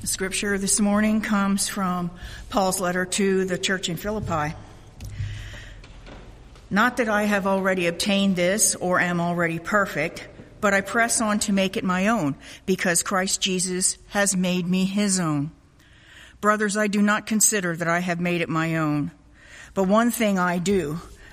The scripture this morning comes from Paul's letter to the church in Philippi. Not that I have already obtained this or am already perfect, but I press on to make it my own, because Christ Jesus has made me his own. Brothers, I do not consider that I have made it my own. But one thing I do,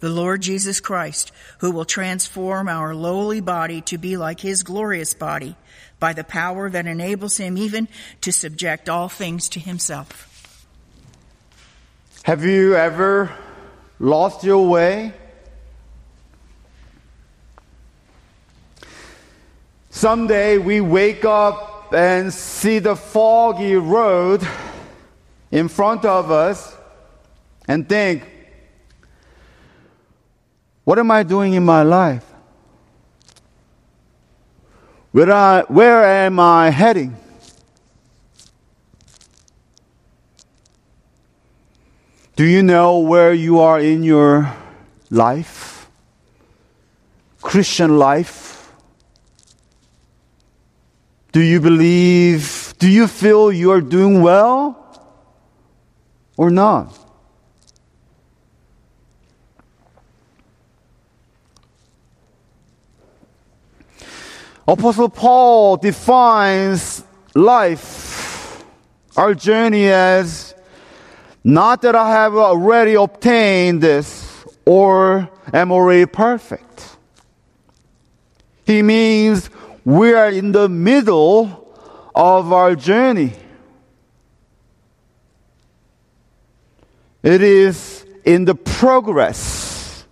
the Lord Jesus Christ, who will transform our lowly body to be like his glorious body by the power that enables him even to subject all things to himself. Have you ever lost your way? Someday we wake up and see the foggy road in front of us and think, what am I doing in my life? Where, I, where am I heading? Do you know where you are in your life? Christian life? Do you believe, do you feel you are doing well or not? Apostle Paul defines life, our journey as not that I have already obtained this or am already perfect. He means we are in the middle of our journey. It is in the progress,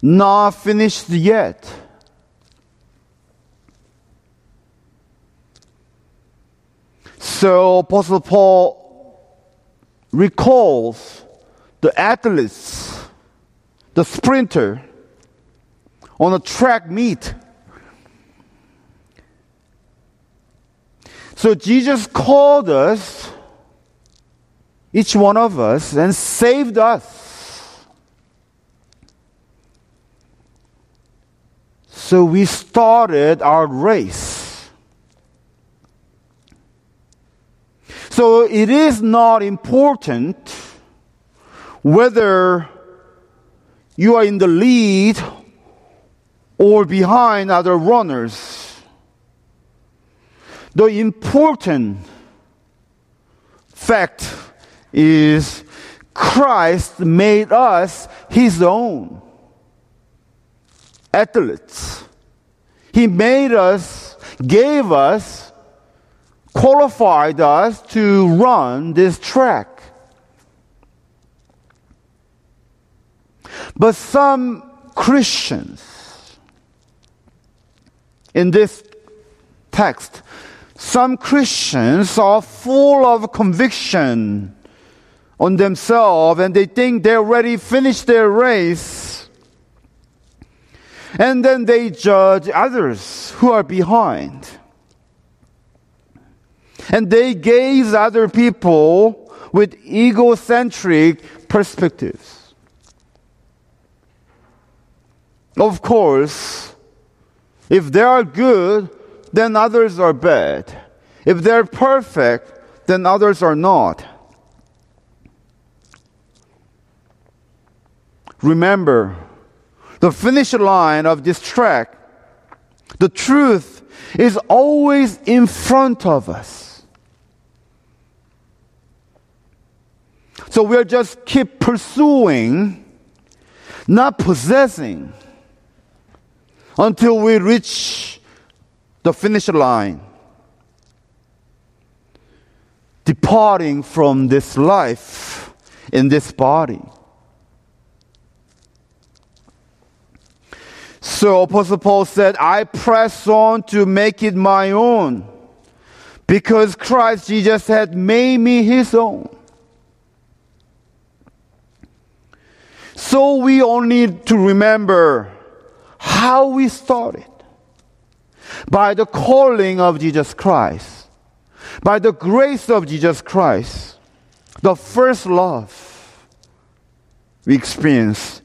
not finished yet. So Apostle Paul recalls the athletes, the sprinter on a track meet So Jesus called us, each one of us, and saved us. So we started our race. So it is not important whether you are in the lead or behind other runners. The important fact is Christ made us his own athletes. He made us, gave us, qualified us to run this track. But some Christians in this text some Christians are full of conviction on themselves and they think they already finished their race. And then they judge others who are behind. And they gaze other people with egocentric perspectives. Of course, if they are good, then others are bad. If they're perfect, then others are not. Remember, the finish line of this track, the truth is always in front of us. So we'll just keep pursuing, not possessing, until we reach the finish line. Departing from this life in this body. So Apostle Paul said, I press on to make it my own because Christ Jesus had made me his own. So we all need to remember how we started by the calling of Jesus Christ, by the grace of Jesus Christ, the first love we experience,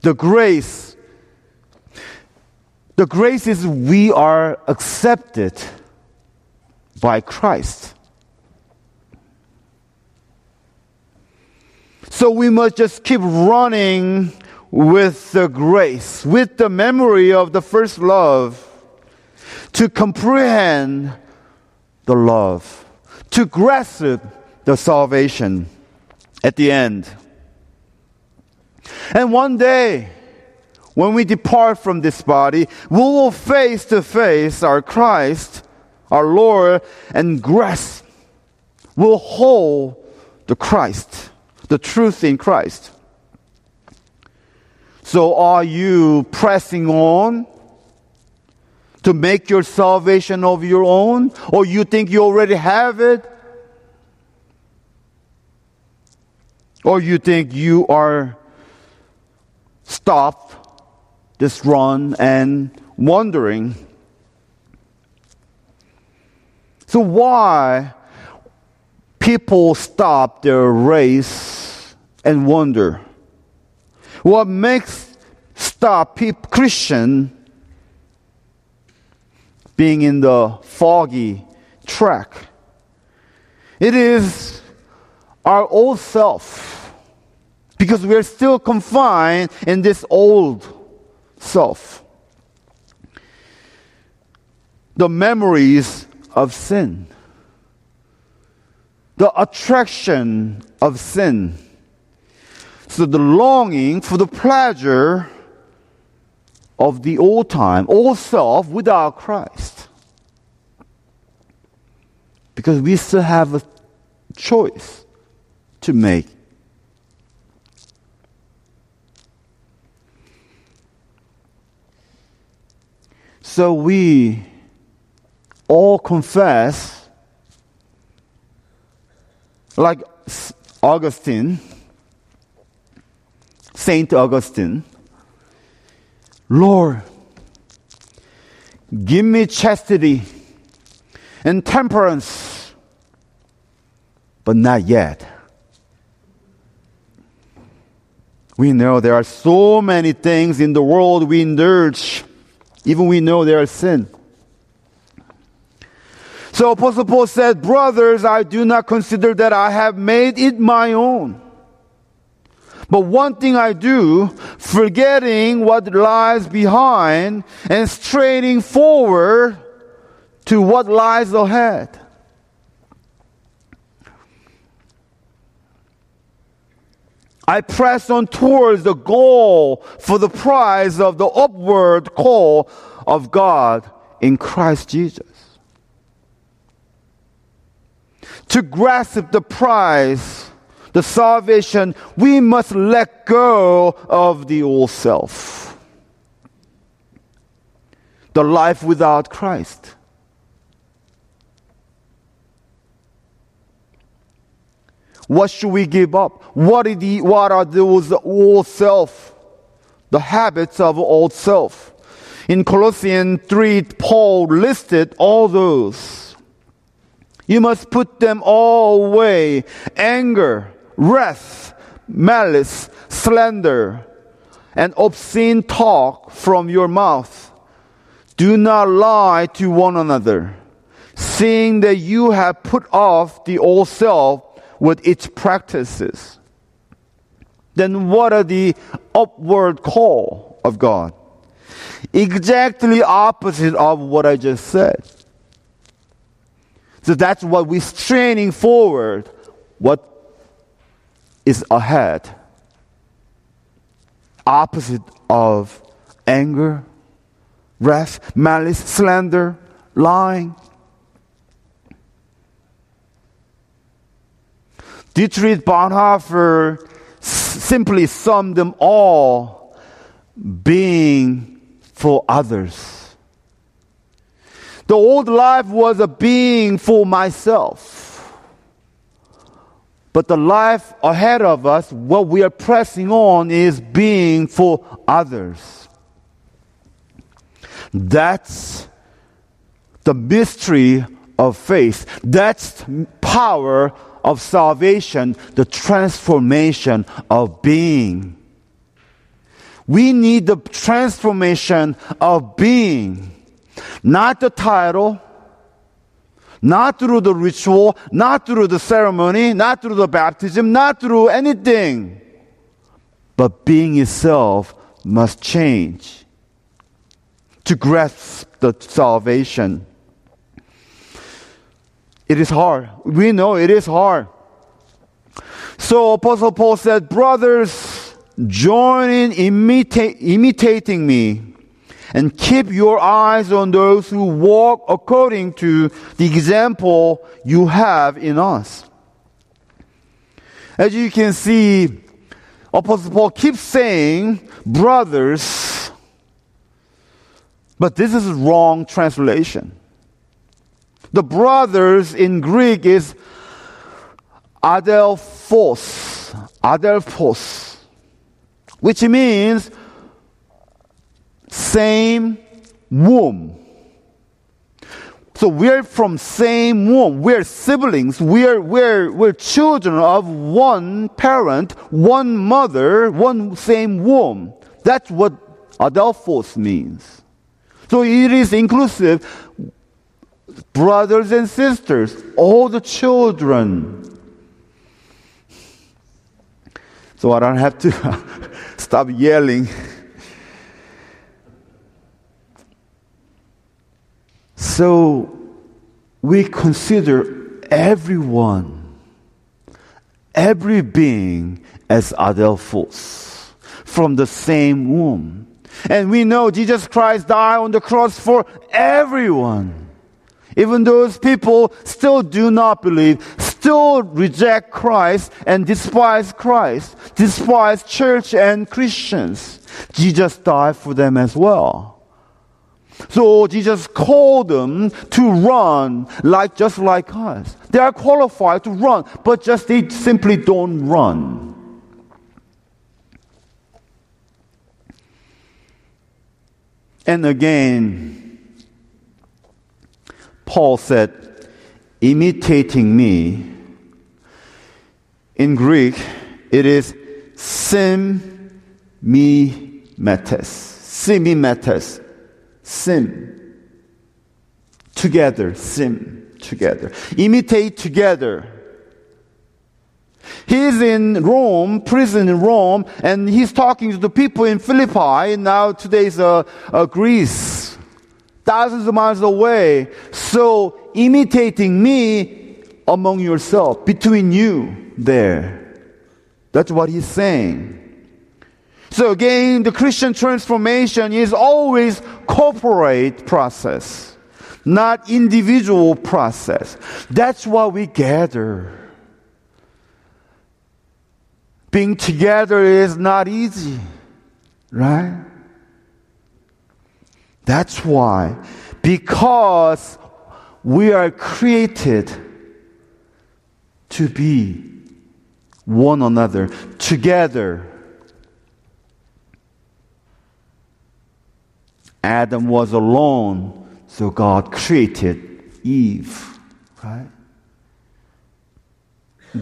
the grace. The grace is we are accepted by Christ. So we must just keep running with the grace, with the memory of the first love, to comprehend the love, to grasp the salvation at the end. And one day, when we depart from this body, we will face to face our Christ, our Lord, and grasp, will hold the Christ the truth in Christ. So are you pressing on to make your salvation of your own? Or you think you already have it? Or you think you are stopped this run and wondering? So why people stop their race and wonder what makes stop people, Christian being in the foggy track. It is our old self because we're still confined in this old self. The memories of sin the attraction of sin. So the longing for the pleasure of the old time, old self without Christ. Because we still have a choice to make. So we all confess like Augustine, Saint Augustine, Lord, give me chastity and temperance, but not yet. We know there are so many things in the world we indulge, even we know there are sin. So Apostle Paul said, Brothers, I do not consider that I have made it my own. But one thing I do, forgetting what lies behind and straining forward to what lies ahead. I press on towards the goal for the prize of the upward call of God in Christ Jesus. to grasp the prize, the salvation, we must let go of the old self. The life without Christ. What should we give up? What are, the, what are those old self? The habits of old self. In Colossians 3, Paul listed all those. You must put them all away anger, wrath, malice, slander, and obscene talk from your mouth. Do not lie to one another, seeing that you have put off the old self with its practices. Then what are the upward call of God? Exactly opposite of what I just said. So that's what we're straining forward, what is ahead. Opposite of anger, wrath, malice, slander, lying. Dietrich Bonhoeffer simply summed them all being for others. The old life was a being for myself. But the life ahead of us, what we are pressing on is being for others. That's the mystery of faith. That's power of salvation, the transformation of being. We need the transformation of being, not the title, not through the ritual, not through the ceremony, not through the baptism, not through anything. But being itself must change to grasp the salvation. It is hard. We know it is hard. So Apostle Paul said, Brothers, join in imita- imitating me and keep your eyes on those who walk according to the example you have in us. As you can see, Apostle Paul keeps saying, brothers, but this is a wrong translation. The brothers in Greek is adelphos, adelphos, which means same womb. So we're from same womb. We're siblings. We're, we're, we're children of one parent, one mother, one same womb. That's what adelphos means. So it is inclusive. Brothers and sisters, all the children. So I don't have to stop yelling. So we consider everyone, every being as adelphos from the same womb. And we know Jesus Christ died on the cross for everyone. Even those people still do not believe, still reject Christ and despise Christ, despise church and Christians. Jesus died for them as well. So Jesus called them to run like just like us. They are qualified to run, but just they simply don't run. And again, Paul said, imitating me. In Greek, it is sim me metes. Simimetes sim. Together, sim, together. Imitate together. He's in Rome, prison in Rome, and he's talking to the people in Philippi. Now today's uh, uh, Greece, thousands of miles away. So imitating me among yourself, between you there. That's what he's saying. So again, the Christian transformation is always corporate process, not individual process. That's why we gather. Being together is not easy, right? That's why, because we are created to be one another together Adam was alone, so God created Eve, right?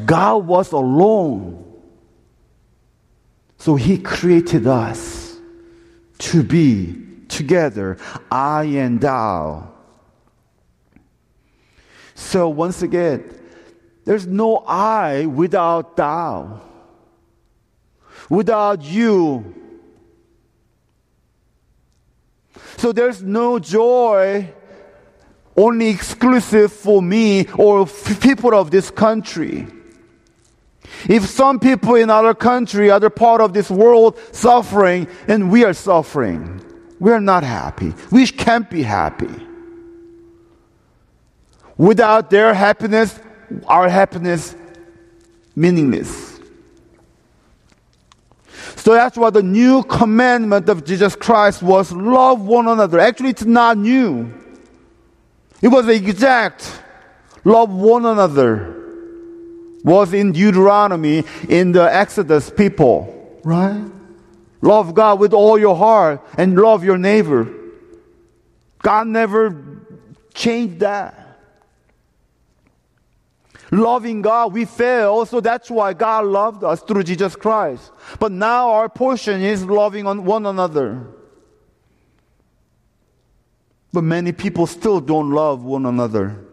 God was alone. So he created us to be together, I and thou. So once again, there's no I without thou. Without you, So there's no joy only exclusive for me or f- people of this country. If some people in other country, other part of this world suffering, and we are suffering, we're not happy. We can't be happy. Without their happiness, our happiness meaningless. So that's why the new commandment of Jesus Christ was love one another. Actually, it's not new. It was exact. Love one another. Was in Deuteronomy, in the Exodus people, right? Love God with all your heart and love your neighbor. God never changed that. Loving God, we fail, so that's why God loved us through Jesus Christ. But now our portion is loving on one another. But many people still don't love one another.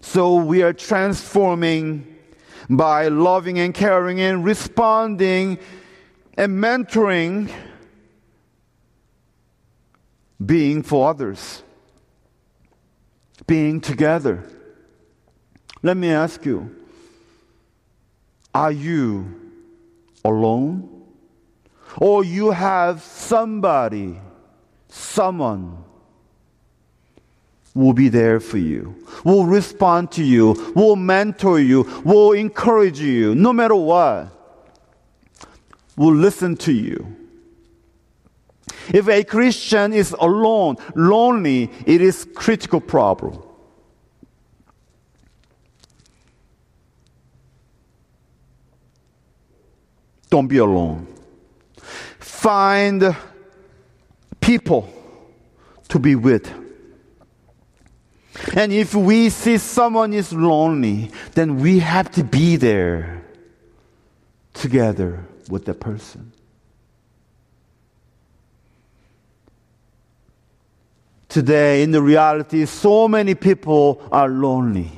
So we are transforming by loving and caring and responding and mentoring, being for others, being together. Let me ask you are you alone? Or you have somebody, someone will be there for you, will respond to you, will mentor you, will encourage you, no matter what, will listen to you. If a Christian is alone, lonely, it is critical problem. Don't be alone. Find people to be with. And if we see someone is lonely, then we have to be there together with the person. Today, in the reality, so many people are lonely.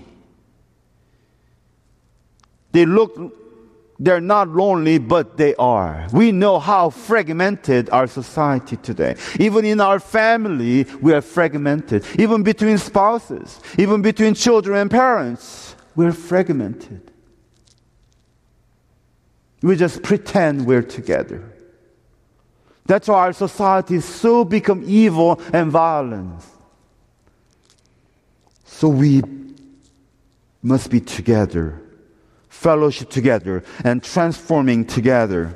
They look they're not lonely, but they are. We know how fragmented our society today. Even in our family, we are fragmented. Even between spouses, even between children and parents, we're fragmented. We just pretend we're together. That's why our society so become evil and violent. So we must be together fellowship together and transforming together.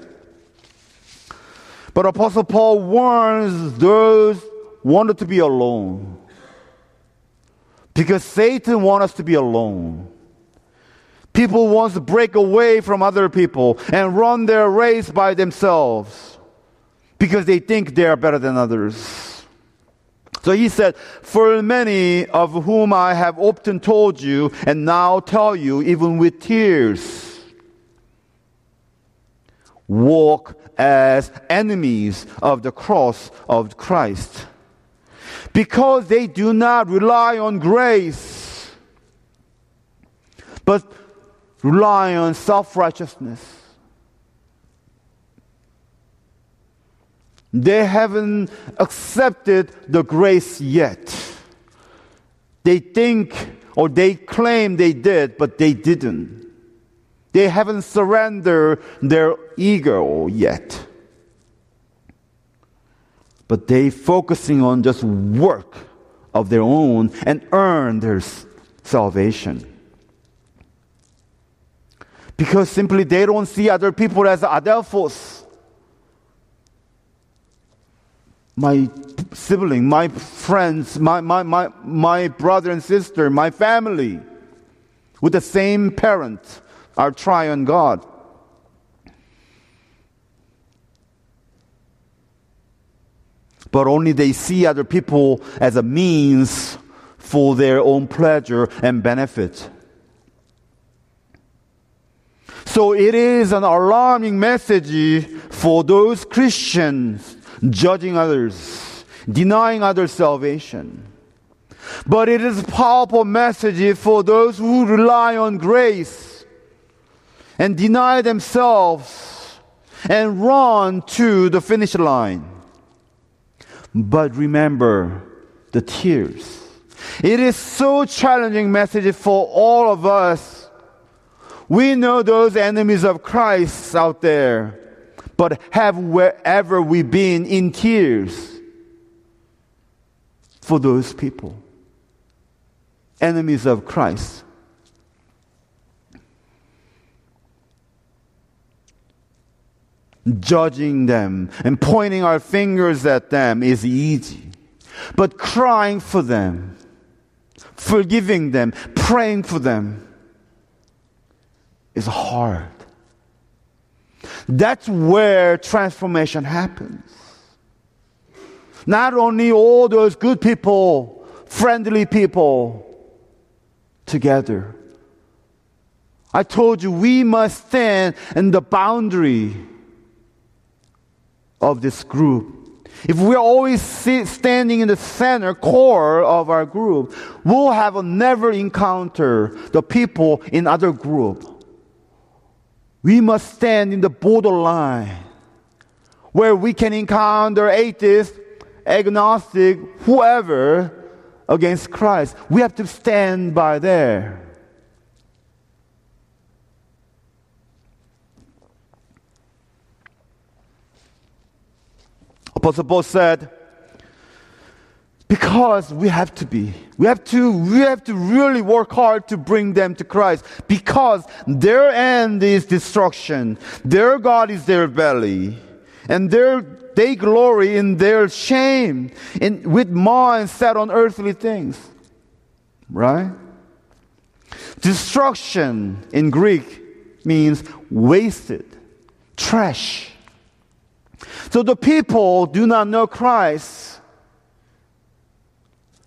But Apostle Paul warns those wanted to be alone. Because Satan wants us to be alone. People want to break away from other people and run their race by themselves because they think they are better than others. So he said, For many of whom I have often told you, and now tell you, even with tears, walk as enemies of the cross of Christ. Because they do not rely on grace, but rely on self righteousness They haven't accepted the grace yet. They think or they claim they did, but they didn't. They haven't surrendered their ego yet. But they focusing on just work of their own and earn their salvation. Because simply they don't see other people as adelphos my sibling, my friends, my, my, my, my brother and sister, my family with the same parent are triune God. But only they see other people as a means for their own pleasure and benefit. So it is an alarming message for those Christians judging others, denying others salvation. But it is a powerful message for those who rely on grace and deny themselves and run to the finish line. But remember the tears. It is so challenging message for all of us. We know those enemies of Christ out there but have wherever we been in tears for those people, enemies of Christ. Judging them and pointing our fingers at them is easy. But crying for them, forgiving them, praying for them is hard. That's where transformation happens. Not only all those good people, friendly people together. I told you we must stand in the boundary of this group. If we're always standing in the center core of our group, we'll have a never encounter the people in other group. We must stand in the borderline where we can encounter atheists, agnostic, whoever against Christ. We have to stand by there. Apostle Paul said, because we have to be. We have to, we have to really work hard to bring them to Christ because their end is destruction. Their God is their belly. And their, they glory in their shame in, with mind set on earthly things. Right? Destruction in Greek means wasted, trash. So the people do not know Christ.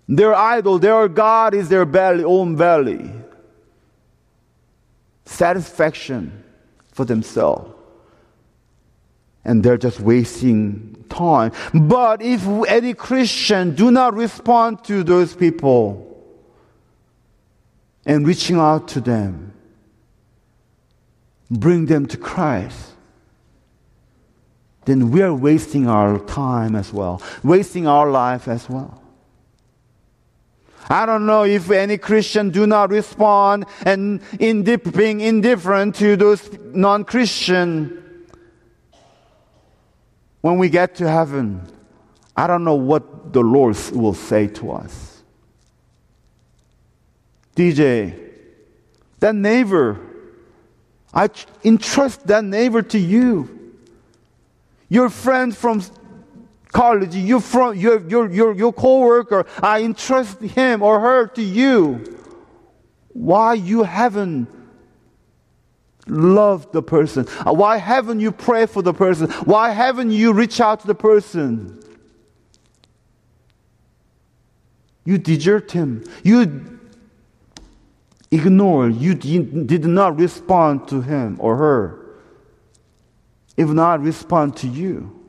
Their idol, their God is their belly, own belly. Satisfaction for themselves. And they're just wasting time. But if any Christian do not respond to those people and reaching out to them, bring them to Christ, then we are wasting our time as well, wasting our life as well. I don't know if any Christian do not respond and indif- being indifferent to those non-Christian. When we get to heaven, I don't know what the Lord will say to us. DJ, that neighbor, I entrust that neighbor to you your friend from college, your, from, your, your, your, your coworker, I entrust him or her to you. Why you haven't loved the person? Uh, why haven't you prayed for the person? Why haven't you reached out to the person? You desert him. You ignore. You did not respond to him or her if not respond to you.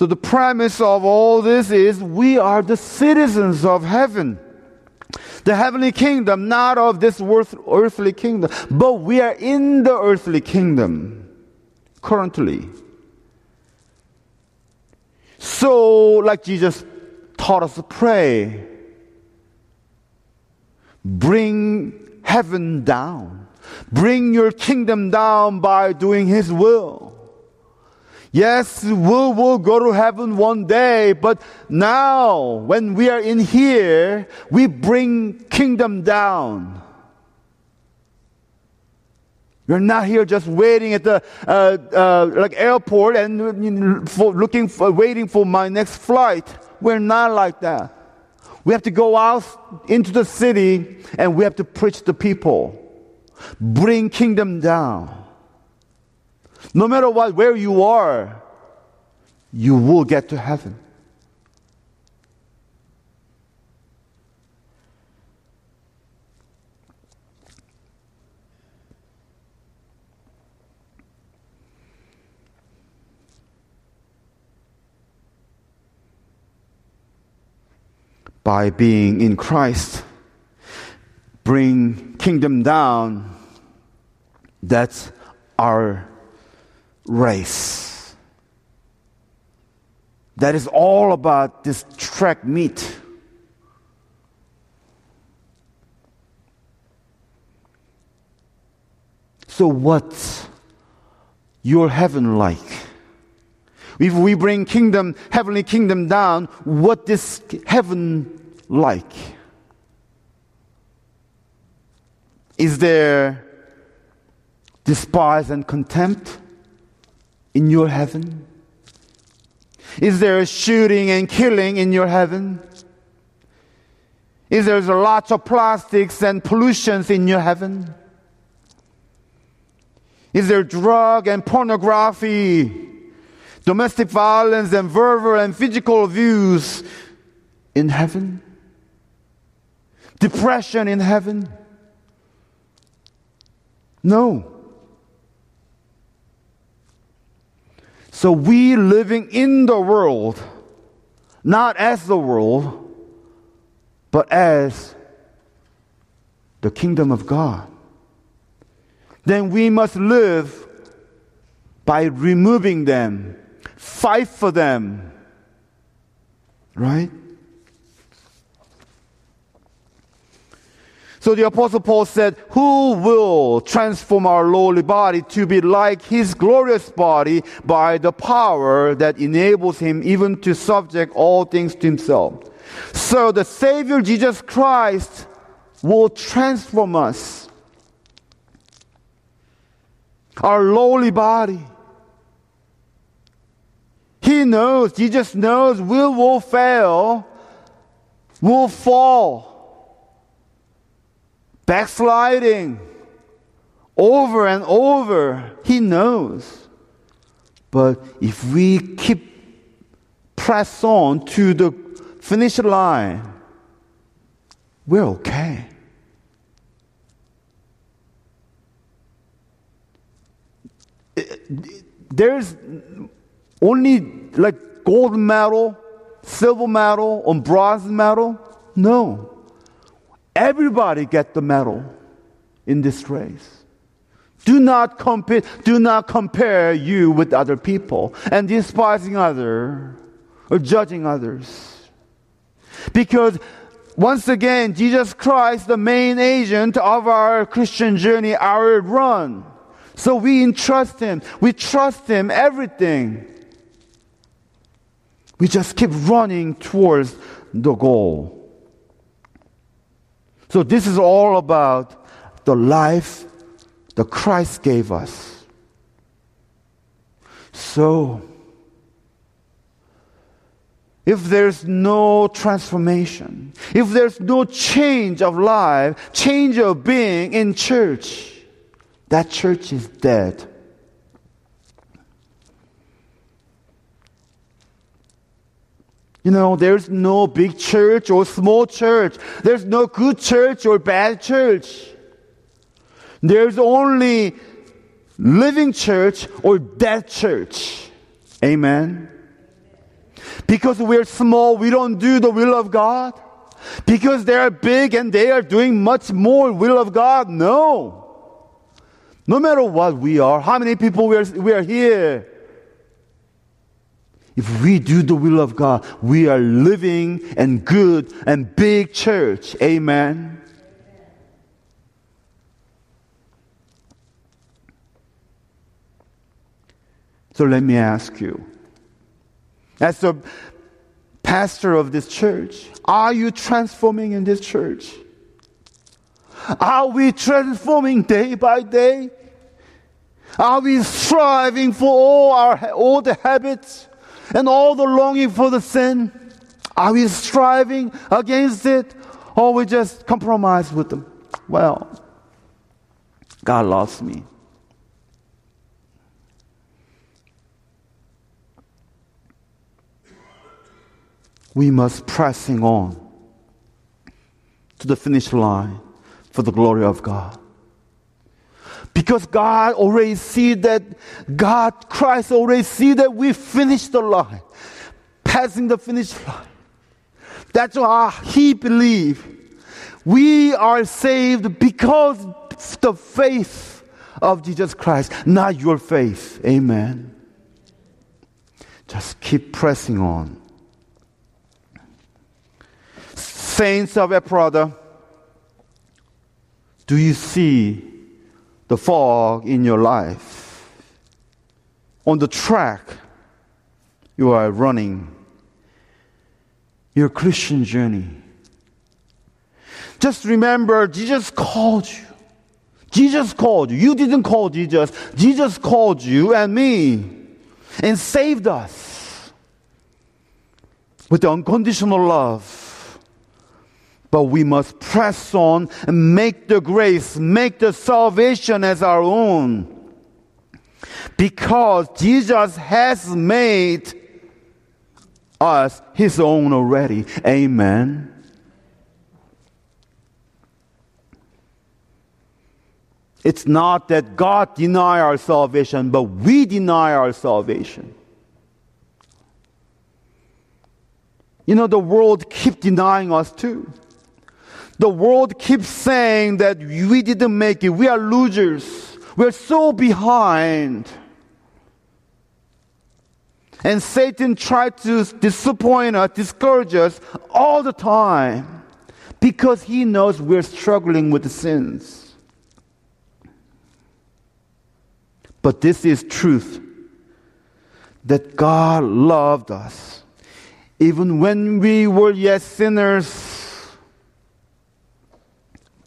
So, the premise of all this is we are the citizens of heaven. The heavenly kingdom, not of this earthly kingdom, but we are in the earthly kingdom currently. So, like Jesus taught us to pray, Bring heaven down. Bring your kingdom down by doing His will. Yes, we will go to heaven one day, but now, when we are in here, we bring kingdom down. We're not here just waiting at the uh, uh, like airport and for, looking for, waiting for my next flight. We're not like that. We have to go out into the city and we have to preach to people. Bring kingdom down. No matter what, where you are, you will get to heaven. by being in Christ, bring kingdom down. That's our race that is all about this track meet. So, what's your heaven like? If we bring kingdom, heavenly kingdom down, what is heaven like? Is there despise and contempt? In your heaven? Is there shooting and killing in your heaven? Is there lots of plastics and pollutions in your heaven? Is there drug and pornography domestic violence and verbal and physical abuse in heaven? Depression in heaven? No. So we living in the world, not as the world, but as the kingdom of God. Then we must live by removing them Fight for them. Right? So the apostle Paul said, who will transform our lowly body to be like his glorious body by the power that enables him even to subject all things to himself? So the Savior Jesus Christ will transform us. Our lowly body he knows, Jesus knows we will fail, will fall, backsliding over and over. He knows. But if we keep press on to the finish line, we're okay. There's only like gold medal, silver medal, or bronze medal? No. Everybody get the medal in this race. Do not compete, do not compare you with other people and despising other or judging others. Because once again, Jesus Christ, the main agent of our Christian journey, our run. So we entrust Him. We trust Him everything. We just keep running towards the goal. So, this is all about the life that Christ gave us. So, if there's no transformation, if there's no change of life, change of being in church, that church is dead. You know, there's no big church or small church. There's no good church or bad church. There's only living church or dead church. Amen. Because we're small, we don't do the will of God. Because they are big and they are doing much more will of God. No. No matter what we are, how many people we are, we are here, if we do the will of God, we are living and good and big church. Amen. So let me ask you, as the pastor of this church, are you transforming in this church? Are we transforming day by day? Are we striving for all our all the habits? And all the longing for the sin? Are we striving against it or we just compromise with them? Well, God loves me. We must pressing on to the finish line for the glory of God. Because God already see that, God, Christ already see that we finished the line, passing the finish line. That's why He believe we are saved because the faith of Jesus Christ, not your faith. Amen. Just keep pressing on. Saints of Ephrata, do you see the fog in your life. On the track you are running your Christian journey. Just remember, Jesus called you. Jesus called you. You didn't call Jesus. Jesus called you and me and saved us with the unconditional love. But we must press on and make the grace, make the salvation as our own. Because Jesus has made us his own already. Amen. It's not that God deny our salvation, but we deny our salvation. You know, the world keeps denying us too. The world keeps saying that we didn't make it. We are losers. We're so behind. And Satan tried to disappoint us, discourage us all the time because he knows we're struggling with the sins. But this is truth that God loved us even when we were yet sinners.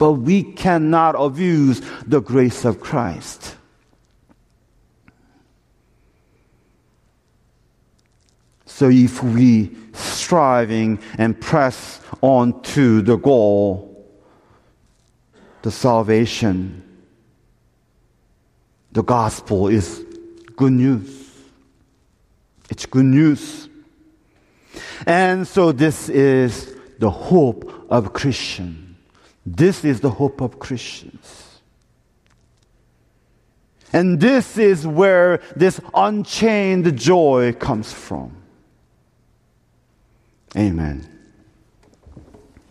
But we cannot abuse the grace of Christ. So if we striving and press on to the goal, the salvation, the gospel is good news. It's good news. And so this is the hope of Christian. This is the hope of Christians. And this is where this unchained joy comes from. Amen.